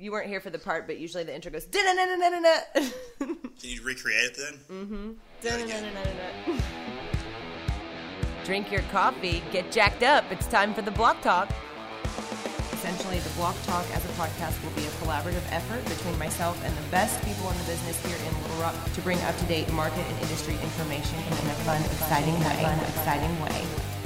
You weren't here for the part, but usually the intro goes. Can you recreate it then? Mm-hmm. Da-na-na-na-na-na. Drink your coffee, get jacked up. It's time for the Block Talk. Essentially, the Block Talk as a podcast will be a collaborative effort between myself and the best people in the business here in Little Rock to bring up to date market and industry information in a fun, exciting way. Fun, exciting way.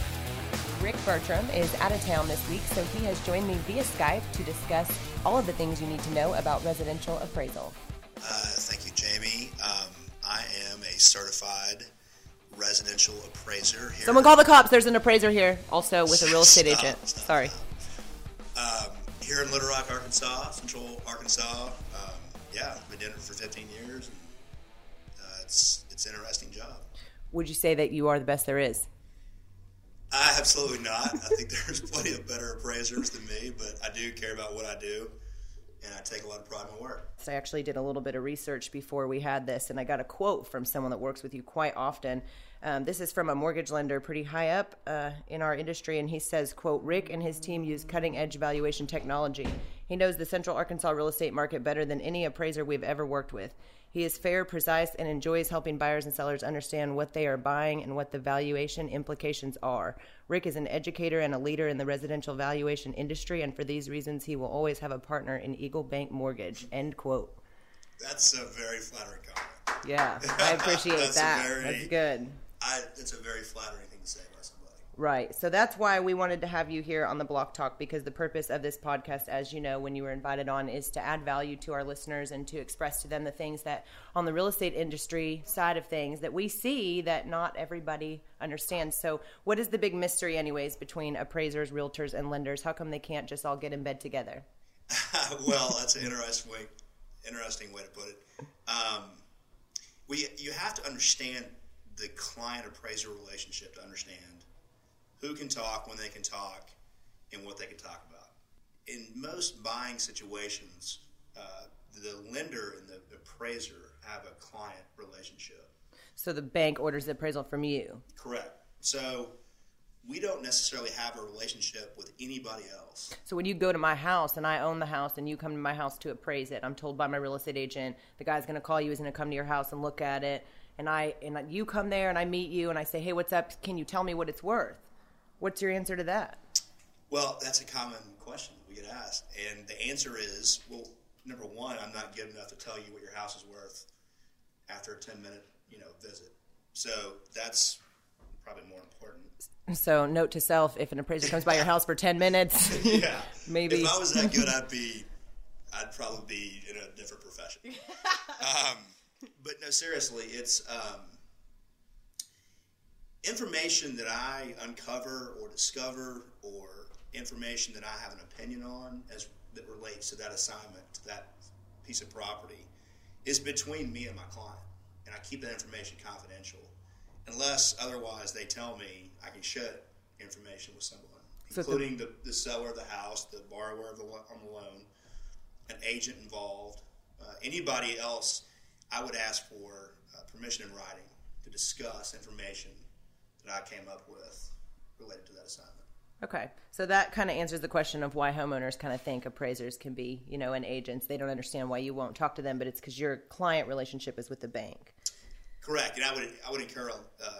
Rick Bertram is out of town this week, so he has joined me via Skype to discuss all of the things you need to know about residential appraisal. Uh, thank you, Jamie. Um, I am a certified residential appraiser here. Someone call the cops. There's an appraiser here, also with a real estate Stop, agent. stop, Sorry. stop. Um, here in Little Rock, Arkansas, Central Arkansas. Um, yeah, been doing it for 15 years. And, uh, it's it's an interesting job. Would you say that you are the best there is? I absolutely not. I think there's plenty of better appraisers than me, but I do care about what I do, and I take a lot of pride in my work. So I actually did a little bit of research before we had this, and I got a quote from someone that works with you quite often. Um, this is from a mortgage lender pretty high up uh, in our industry, and he says, "quote Rick and his team use cutting-edge valuation technology. He knows the Central Arkansas real estate market better than any appraiser we've ever worked with. He is fair, precise, and enjoys helping buyers and sellers understand what they are buying and what the valuation implications are. Rick is an educator and a leader in the residential valuation industry, and for these reasons, he will always have a partner in Eagle Bank Mortgage." End quote. That's a very flattering comment. Yeah, I appreciate That's that. very- That's good. I, it's a very flattering thing to say somebody. Right. So that's why we wanted to have you here on the Block Talk because the purpose of this podcast, as you know, when you were invited on, is to add value to our listeners and to express to them the things that on the real estate industry side of things that we see that not everybody understands. So, what is the big mystery, anyways, between appraisers, realtors, and lenders? How come they can't just all get in bed together? well, that's an interesting way, interesting way to put it. Um, we, you have to understand the client appraiser relationship to understand who can talk, when they can talk, and what they can talk about. In most buying situations, uh, the lender and the appraiser have a client relationship. So the bank orders the appraisal from you. Correct. So we don't necessarily have a relationship with anybody else. So when you go to my house and I own the house and you come to my house to appraise it, I'm told by my real estate agent the guy's going to call you, he's going to come to your house and look at it, and I and you come there and I meet you and I say, "Hey, what's up? Can you tell me what it's worth?" What's your answer to that? Well, that's a common question that we get asked, and the answer is, well, number one, I'm not good enough to tell you what your house is worth after a 10 minute, you know, visit. So that's probably more important. So, note to self: if an appraiser comes by your house for ten minutes, Yeah, Maybe. if I was that good, I'd be, I'd probably be in a different profession. um, but no, seriously, it's um, information that I uncover or discover, or information that I have an opinion on as that relates to that assignment, to that piece of property, is between me and my client, and I keep that information confidential, unless otherwise they tell me I can share information with someone, So including the, the seller of the house, the borrower of the lo- on the loan, an agent involved, uh, anybody else. I would ask for uh, permission in writing to discuss information that I came up with related to that assignment. okay. So that kind of answers the question of why homeowners kind of think appraisers can be, you know, and agents. They don't understand why you won't talk to them, but it's because your client relationship is with the bank. Correct, and I would I would incur uh,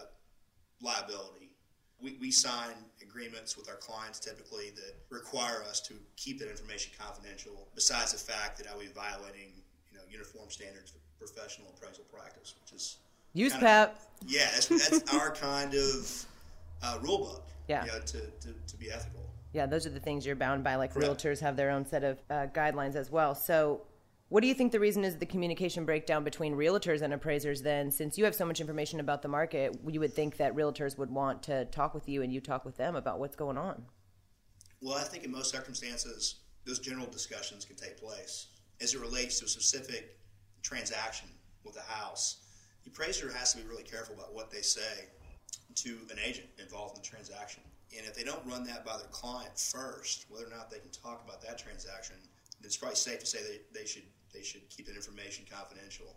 liability. We, we sign agreements with our clients typically that require us to keep that information confidential. Besides the fact that I would be violating you know uniform standards for professional appraisal practice, which is Use kind of- PEP. yeah, that's, that's our kind of uh, rule book. Yeah. you know, to, to, to be ethical. Yeah, those are the things you're bound by. Like Correct. realtors have their own set of uh, guidelines as well. So, what do you think the reason is the communication breakdown between realtors and appraisers? Then, since you have so much information about the market, you would think that realtors would want to talk with you and you talk with them about what's going on. Well, I think in most circumstances, those general discussions can take place. As it relates to a specific transaction with a house, the appraiser has to be really careful about what they say to an agent involved in the transaction. And if they don't run that by their client first, whether or not they can talk about that transaction, it's probably safe to say they, they should they should keep that information confidential.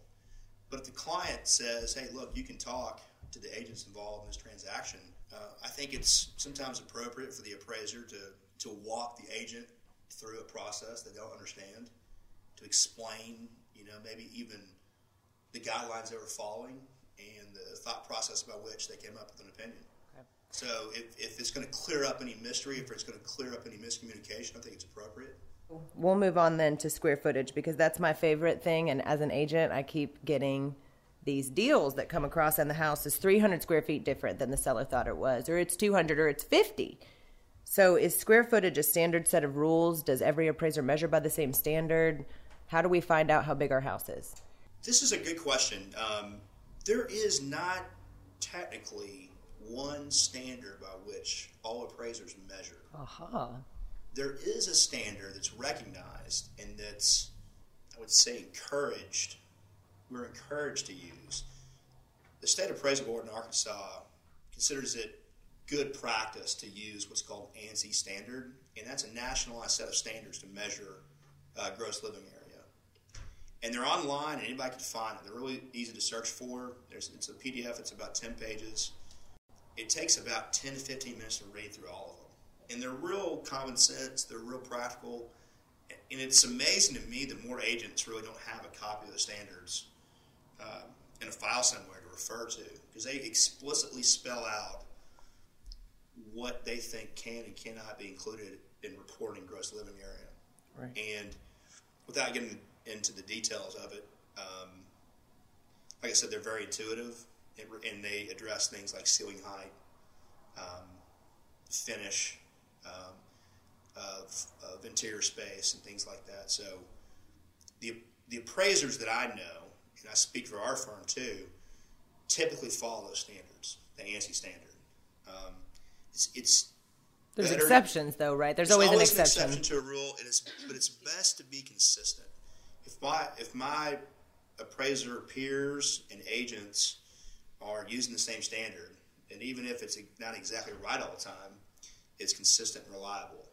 But if the client says, "Hey, look, you can talk to the agents involved in this transaction," uh, I think it's sometimes appropriate for the appraiser to to walk the agent through a process that they don't understand to explain, you know, maybe even the guidelines they were following and the thought process by which they came up with an opinion. Okay. So if, if it's going to clear up any mystery, if it's going to clear up any miscommunication, I think it's appropriate. We'll move on then to square footage because that's my favorite thing. And as an agent, I keep getting these deals that come across, and the house is 300 square feet different than the seller thought it was, or it's 200, or it's 50. So is square footage a standard set of rules? Does every appraiser measure by the same standard? How do we find out how big our house is? This is a good question. Um, there is not technically one standard by which all appraisers measure. Aha. Uh-huh. There is a standard that's recognized and that's, I would say, encouraged. We're encouraged to use. The State Appraisal Board in Arkansas considers it good practice to use what's called ANSI standard, and that's a nationalized set of standards to measure uh, gross living area and they're online, and anybody can find them. They're really easy to search for. There's, it's a PDF. It's about 10 pages. It takes about 10 to 15 minutes to read through all of them, and they're real common sense. They're real practical, and it's amazing to me that more agents really don't have a copy of the standards uh, in a file somewhere to refer to because they explicitly spell out what they think can and cannot be included in reporting gross living area. Right. And without getting into the details of it. Um, like I said, they're very intuitive, and they address things like ceiling height, um, finish um, of, of, interior space, and things like that. So the the appraisers that I know, and I speak for our firm too, typically follow those standards, the ANSI standard. Um, it's, it's there's better. exceptions though, right? There's always, always, an exception. an exception to a rule, and it's, but it's best to be consistent if my if my appraiser peers and agents are using the same standard, and even if it's not exactly right all the time, it's consistent and reliable.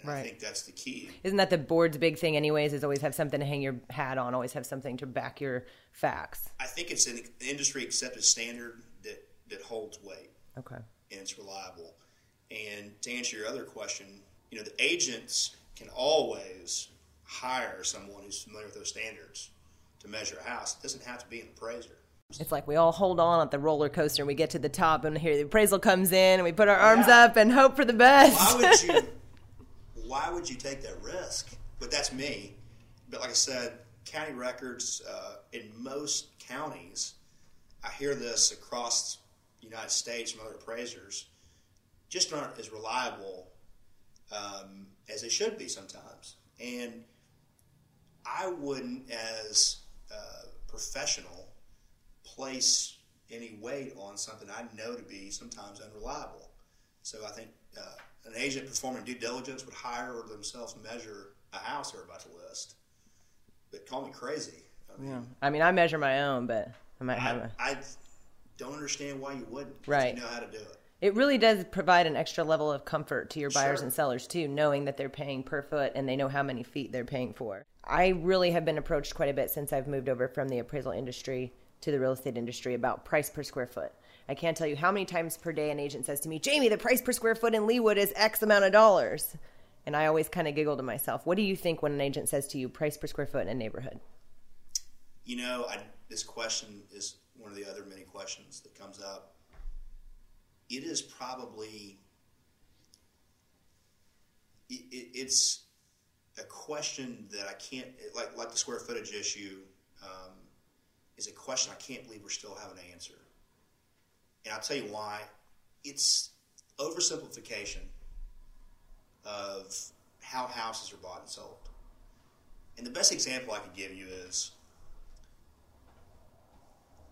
And right. I think that's the key. Isn't that the board's big thing, anyways? Is always have something to hang your hat on, always have something to back your facts. I think it's an industry accepted standard that that holds weight. Okay. And it's reliable. And to answer your other question, you know, the agents can always hire someone who's familiar with those standards to measure a house. It doesn't have to be an appraiser. It's like we all hold on at the roller coaster and we get to the top and here the appraisal comes in and we put our arms yeah. up and hope for the best. Why would you why would you take that risk? But that's me. But like I said, county records uh, in most counties, I hear this across the United States from other appraisers, just aren't as reliable um, as they should be sometimes. And I wouldn't, as a professional, place any weight on something I know to be sometimes unreliable. So I think uh, an agent performing due diligence would hire or themselves measure a house they're about to list. But call me crazy. I mean, yeah. I mean, I measure my own, but I might have a. I don't understand why you wouldn't. Right. You know how to do it. It really does provide an extra level of comfort to your buyers sure. and sellers too, knowing that they're paying per foot and they know how many feet they're paying for. I really have been approached quite a bit since I've moved over from the appraisal industry to the real estate industry about price per square foot. I can't tell you how many times per day an agent says to me, Jamie, the price per square foot in Leawood is X amount of dollars. And I always kind of giggle to myself. What do you think when an agent says to you, price per square foot in a neighborhood? You know, I, this question is one of the other many questions that comes up it is probably it, it, it's question that I can't like like the square footage issue um, is a question I can't believe we're still having to answer. And I'll tell you why. It's oversimplification of how houses are bought and sold. And the best example I could give you is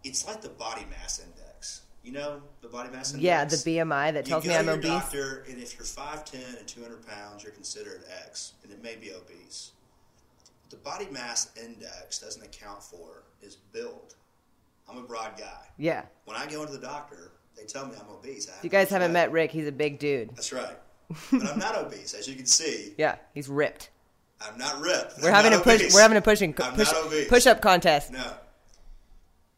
it's like the body mass index. You know the body mass index. Yeah, the BMI that tells me I'm your obese. Doctor, and if you're five ten and two hundred pounds, you're considered X, and it may be obese. The body mass index doesn't account for is build. I'm a broad guy. Yeah. When I go into the doctor, they tell me I'm obese. You guys haven't met Rick, he's a big dude. That's right. but I'm not obese, as you can see. Yeah, he's ripped. I'm not ripped. We're I'm having a push. Obese. We're having a pushing push, push up contest. No,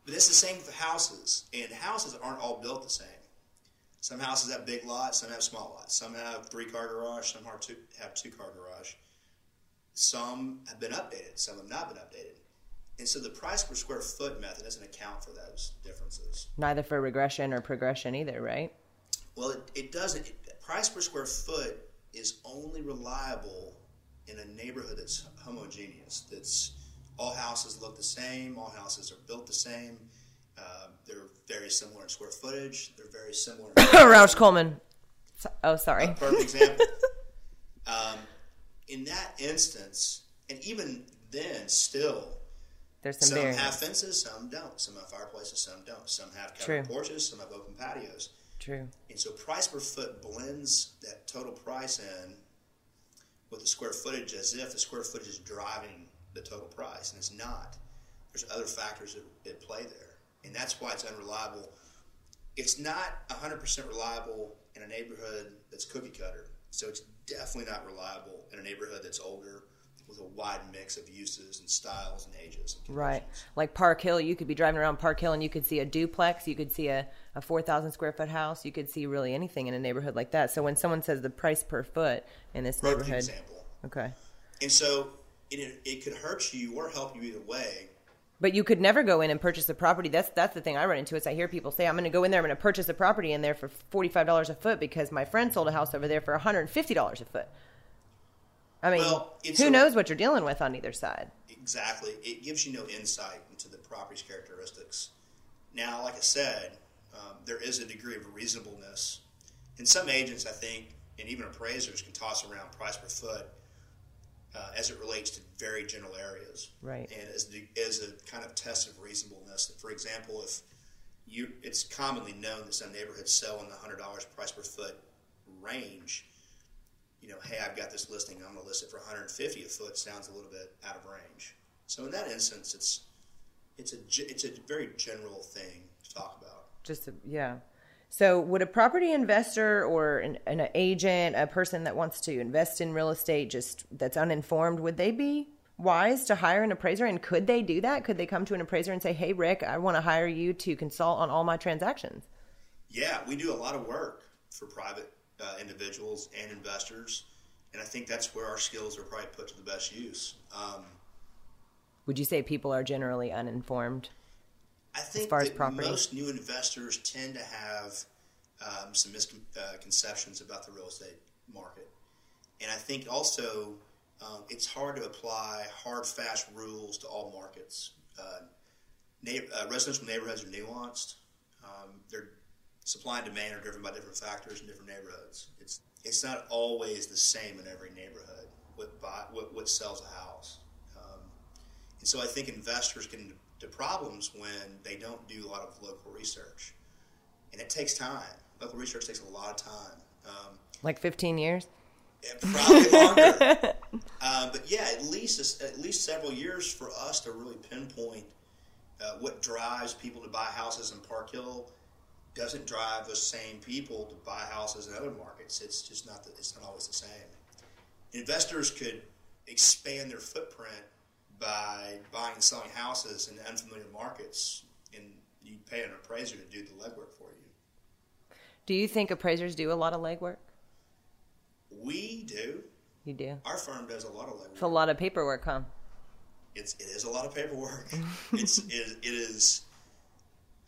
but it's the same with houses, and houses aren't all built the same. Some houses have big lots, some have small lots. Some have three car garage, some have two, have two car garage. some have been updated, some have not been updated. And so the price per square foot method doesn't account for those differences. Neither for regression or progression either, right? Well, it, it doesn't. It, price per square foot is only reliable in a neighborhood that's homogeneous. That's all houses look the same. All houses are built the same. Uh, they're very similar in square footage. They're very similar. In Roush Coleman. So- Oh, sorry. a perfect example. um, in that instance, and even then, still, There's some some have fences, some don't. Some have fireplaces, some don't. Some have True. covered porches, some have open patios. True. And so price per foot blends that total price in with the square footage as if the square footage is driving the total price, and it's not. There's other factors at, at play there, and that's why it's unreliable. It's not 100% reliable in a neighborhood that's cookie cutter, so it's definitely not reliable in a neighborhood that's older with a wide mix of uses and styles and ages. And Right. Like Park Hill, you could be driving around Park Hill and you could see a duplex, you could see a, a 4,000 square foot house, you could see really anything in a neighborhood like that. So when someone says the price per foot in this Perfect neighborhood. example. Okay. And so it, it could hurt you or help you either way. But you could never go in and purchase a property. That's that's the thing I run into is I hear people say I'm going to go in there, I'm going to purchase a property in there for forty five dollars a foot because my friend sold a house over there for one hundred and fifty dollars a foot. I mean, Well, who a- knows what you're dealing with on either side? Exactly. It gives you no insight into the property's characteristics. Now, like I said, um, there is a degree of reasonableness. And some agents, I think, and even appraisers can toss around price per foot uh, as it relates to very general areas. Right. And as, the, as a kind of test of reasonableness. For example, if you, it's commonly known that some neighborhoods sell in the $100 price per foot range you know, hey, I've got this listing, I'm going to list it for 150 a foot. Sounds a little bit out of range. So in that instance, it's it's a it's a very general thing to talk about. Just a, yeah. So would a property investor or an, an agent, a person that wants to invest in real estate, just that's uninformed, would they be wise to hire an appraiser? And could they do that? Could they come to an appraiser and say, "Hey, Rick, I want to hire you to consult on all my transactions"? Yeah, we do a lot of work for private uh, individuals and investors, and I think that's where our skills are probably put to the best use. Um, Would you say people are generally uninformed? I think far as that property? most new investors tend to have um, some misconceptions about the real estate market, and I think also um, it's hard to apply hard, fast rules to all markets. Uh, na- uh, residential neighborhoods are nuanced. Um, their supply and demand are driven by different factors in different neighborhoods. It's it's not always the same in every neighborhood. What buy, what, what sells a house. Um, and so I think investors get into to problems when they don't do a lot of local research. And it takes time. Local research takes a lot of time. Um, Like 15 years? probably longer. um, but yeah, at least at least several years for us to really pinpoint uh, what drives people to buy houses in Park Hill doesn't drive those same people to buy houses in other markets. It's just not the, it's not always the same. Investors could expand their footprint by buying and selling houses in unfamiliar markets, and you pay an appraiser to do the legwork for you. Do you think appraisers do a lot of legwork? We do. You do. Our firm does a lot of legwork. It's a lot of paperwork, huh? it's it is a lot of paperwork. it's it, it is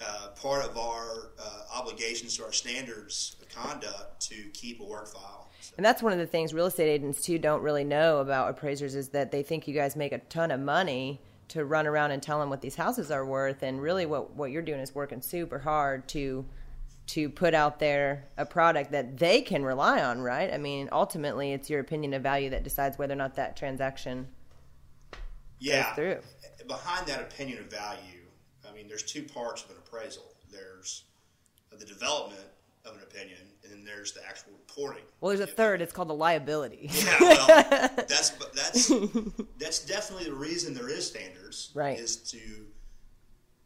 uh, part of our uh, obligations to our standards of conduct to keep a work file. And that's one of the things real estate agents too don't really know about appraisers is that they think you guys make a ton of money to run around and tell them what these houses are worth, and really what what you're doing is working super hard to to put out there a product that they can rely on, right? I mean, ultimately, it's your opinion of value that decides whether or not that transaction yeah, through. behind that opinion of value, I mean, there's two parts of an appraisal. There's the development of an opinion, and then there's the actual reporting. Well, there's a third. It's called the liability. Yeah, well, that's that's that's definitely the reason there is standards. Right. Is to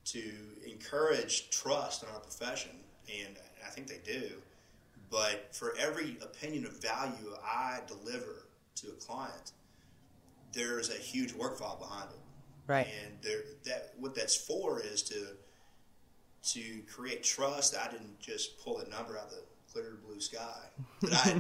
to encourage trust in our profession, and I think they do. But for every opinion of value I deliver to a client, there is a huge work file behind it. Right. And there, that what that's for is to to create trust. That I didn't just pull a number out of the clear blue sky. That I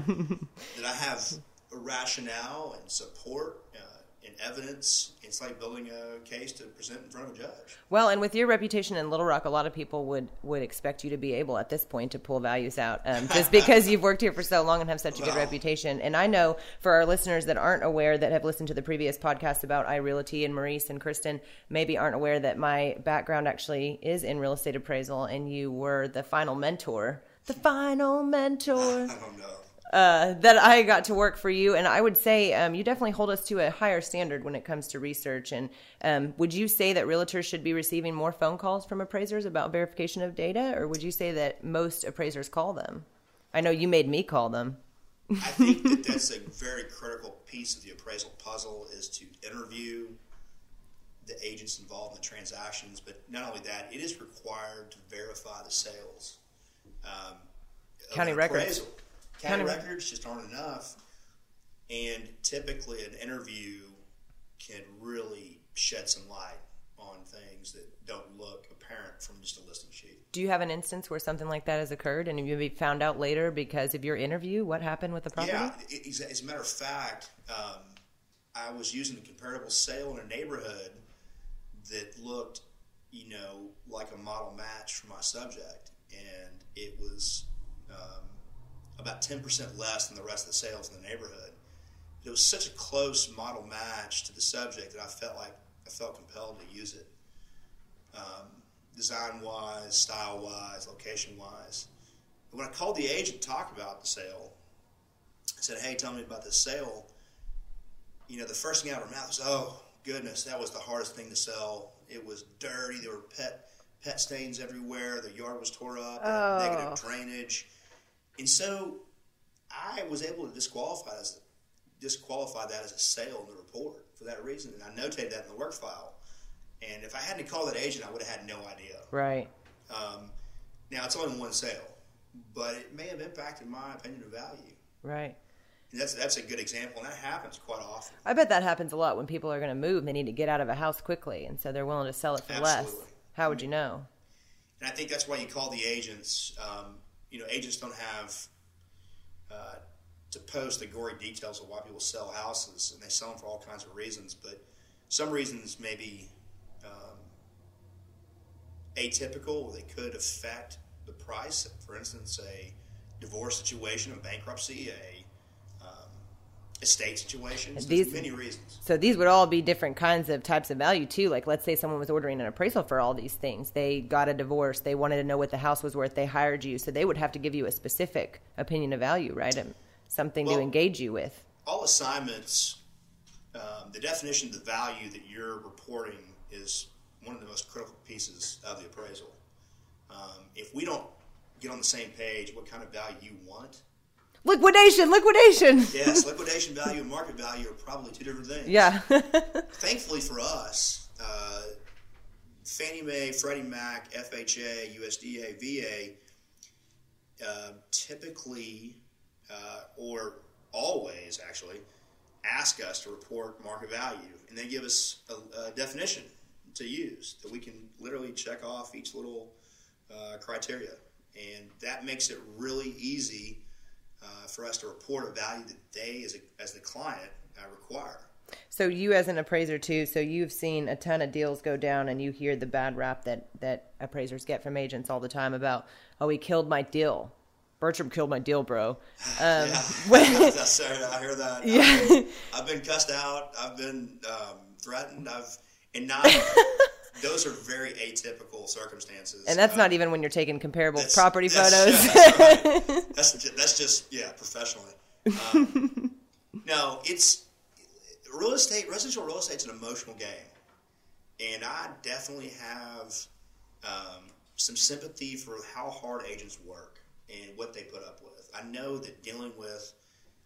that I have a rationale and support uh, and evidence. It's like building a case to present in front of a judge. Well, and with your reputation in Little Rock, a lot of people would would expect you to be able at this point to pull values out, um, just because you've worked here for so long and have such a good reputation. And I know for our listeners that aren't aware that have listened to the previous podcast about iRealty and Maurice and Kristen, maybe aren't aware that my background actually is in real estate appraisal, and you were the final mentor, the final mentor I don't know. Uh, that I got to work for you, and I would say um, you definitely hold us to a higher standard when it comes to research. And um, would you say that realtors should be receiving more phone calls from appraisers about verification of data, or would you say that most appraisers call them? I know you made me call them. I think that that's a very critical piece of the appraisal puzzle is to interview the agents involved in the transactions. But not only that, it is required to verify the sales. Um, County records. appraisal. County, County- records just aren't enough. And typically, an interview can really shed some light on things that don't look apparent from just a listing sheet. Do you have an instance where something like that has occurred, and you maybe found out later because of your interview what happened with the property? Yeah, it- as a matter of fact, um, I was using a comparable sale in a neighborhood that looked, you know, like a model match for my subject, and it was um, about ten percent less than the rest of the sales in the neighborhood. It was such a close model match to the subject that I felt like I felt compelled to use it, um, design wise, style wise, location wise. When I called the agent to talk about the sale, I said, "Hey, tell me about this sale." You know, the first thing out of her mouth was, "Oh goodness, that was the hardest thing to sell. It was dirty. There were pet pet stains everywhere. The yard was tore up. Oh. Negative drainage." And so, I was able to disqualify as disqualify that as a sale in the report for that reason, and I notated that in the work file. And if I hadn't called that agent, I would have had no idea. Right. Um, now it's only one sale, but it may have impacted my opinion of value. Right. And that's that's a good example, and that happens quite often. I bet that happens a lot when people are going to move. They need to get out of a house quickly, and so they're willing to sell it for less. How would you know? And I think that's why you call the agents. Um, you know, agents don't have uh, to post the gory details of why people sell houses, and they sell them for all kinds of reasons. But some reasons may be um, atypical, they could affect the price. For instance, a divorce situation, a bankruptcy, a estate situation. So These- there's many reasons. So these would all be different kinds of types of value too. Like let's say someone was ordering an appraisal for all these things. They got a divorce. They wanted to know what the house was worth. They hired you, so they would have to give you a specific opinion of value, right? And something to engage you with. all assignments, um, the definition of the value that you're reporting is one of the most critical pieces of the appraisal. Um, if we don't get on the same page, what kind of value you want? Liquidation, liquidation. Yes, liquidation value and market value are probably two different things. Yeah. Thankfully for us, uh, Fannie Mae, Freddie Mac, FHA, USDA, VA uh, typically, uh, or always actually, ask us to report market value, and they give us a, a definition to use that we can literally check off each little uh, criteria, and that makes it really easy uh, for us to report a value that they, as, a, as the client, uh, require. So you as an appraiser too, so you've seen a ton of deals go down and you hear the bad rap that that appraisers get from agents all the time about, "Oh, he killed my deal." Bertram killed my deal, bro. Um, Yeah, when- That's- I hear that. Yeah. I've been cussed out. I've been um, threatened. I've and not. Those are very atypical circumstances. and that's Uh, not even when you're taking comparable that's- property that's- photos. yeah, that's, right. that's that's just yeah, professionally. Um, no, it's real estate. Residential real estate's an emotional game, and I definitely have um, some sympathy for how hard agents work and what they put up with. I know that dealing with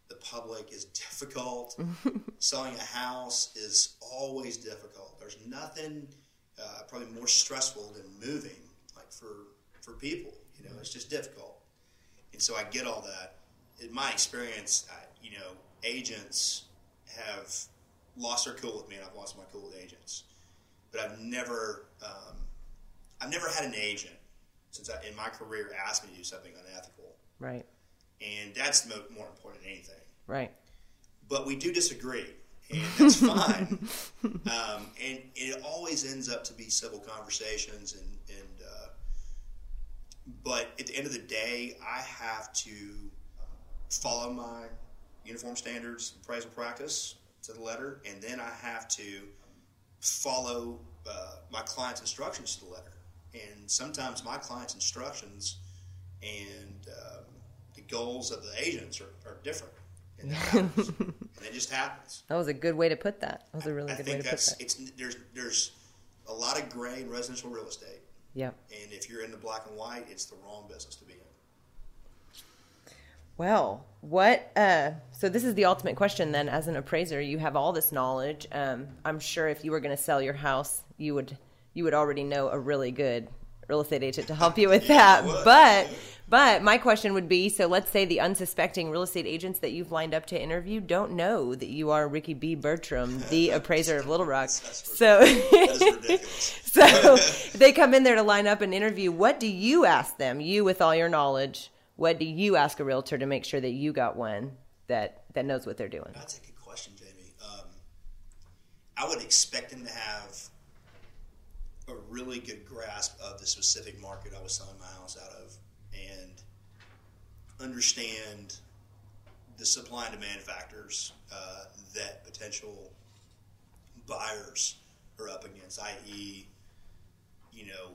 the public is difficult. Selling a house is always difficult. There's nothing uh, probably more stressful than moving, like for for people. You know, it's just difficult. And so I get all that. In my experience, I, you know, agents have lost their cool with me, and I've lost my cool with agents. But I've never, um, I've never had an agent since I, in my career asked me to do something unethical, right, and that's mo- more important than anything. right. But we do disagree, and that's fine. um, and, it always ends up to be civil conversations, and, and uh, but at the end of the day, I have to follow my uniform standards appraisal practice to the letter, and then I have to follow uh, my client's instructions to the letter. And sometimes my client's instructions and um, the goals of the agents are, are different. And, and it just happens. That was a good way to put that. That was a really I good way to put that. It's, there's, there's a lot of gray in residential real estate. Yep. And if you're in the black and white, it's the wrong business to be in. Well, what? Uh, so this is the ultimate question. Then, as an appraiser, you have all this knowledge. Um, I'm sure if you were going to sell your house, you would you would already know a really good real estate agent to help you with that. But but my question would be: so let's say the unsuspecting real estate agents that you've lined up to interview don't know that you are Ricky B. Bertram, the appraiser of Little Rock. So so they come in there to line up an interview. What do you ask them? You with all your knowledge what do you ask a realtor to make sure that you got one that that knows what they're doing? That's a good question, Jamie. Um, I would expect them to have a really good grasp of the specific market I was selling my house out of, and understand the supply and demand factors uh, that potential buyers are up against, i.e., you know,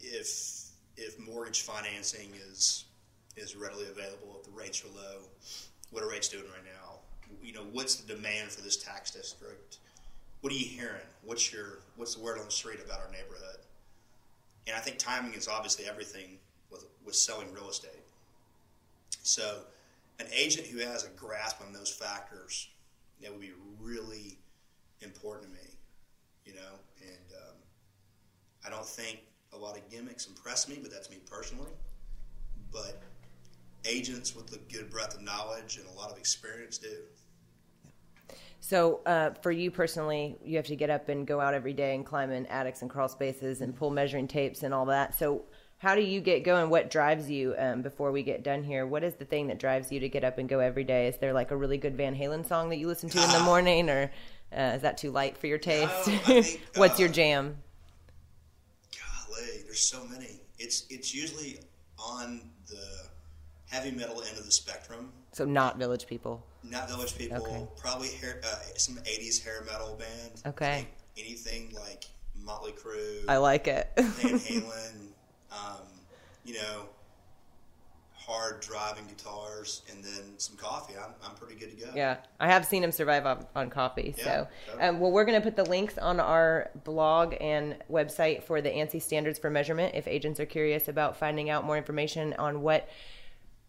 if if mortgage financing is is readily available, if the rates are low, what are rates doing right now? You know, what's the demand for this tax district? What are you hearing? What's your what's the word on the street about our neighborhood? And I think timing is obviously everything with with selling real estate. So, an agent who has a grasp on those factors that would be really important to me. You know, and um, I don't think a lot of gimmicks impress me, but that's me personally. But agents with a good breadth of knowledge and a lot of experience do. So, uh, for you personally, you have to get up and go out every day and climb in attics and crawl spaces and pull measuring tapes and all that. So, how do you get going? What drives you um, before we get done here? What is the thing that drives you to get up and go every day? Is there like a really good Van Halen song that you listen to in the morning, or uh, is that too light for your taste? No, think, What's uh, your jam? there's so many. It's it's usually on the heavy metal end of the spectrum. So not Village People. Not Village People. Okay. Probably hair, uh, some '80s hair metal band. Okay. Like anything like Motley Crue. I like it. Van Halen. Um, you know, hard driving guitars and then some coffee, I'm, I'm pretty good to go. Yeah, I have seen him survive on, on coffee. Yeah, so, totally. um, well, we're going to put the links on our blog and website for the ANSI standards for measurement if agents are curious about finding out more information on what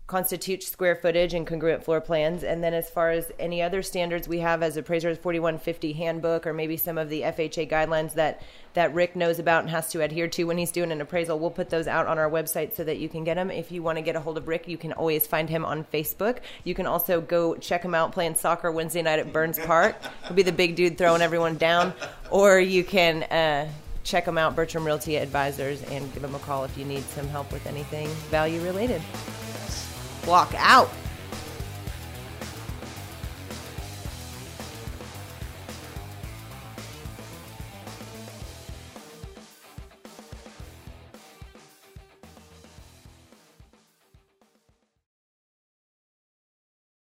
constitutes square footage and congruent floor plans. And then as far as any other standards we have as appraisers 4150 handbook or maybe some of the FHA guidelines that that Rick knows about and has to adhere to when he's doing an appraisal, we'll put those out on our website so that you can get them. If you want to get a hold of Rick, you can always find him on Facebook. You can also go check him out playing soccer Wednesday night at Burns Park. He'll be the big dude throwing everyone down. Or you can uh, check him out, Bertram Realty Advisors, and give him a call if you need some help with anything value related. Walk out.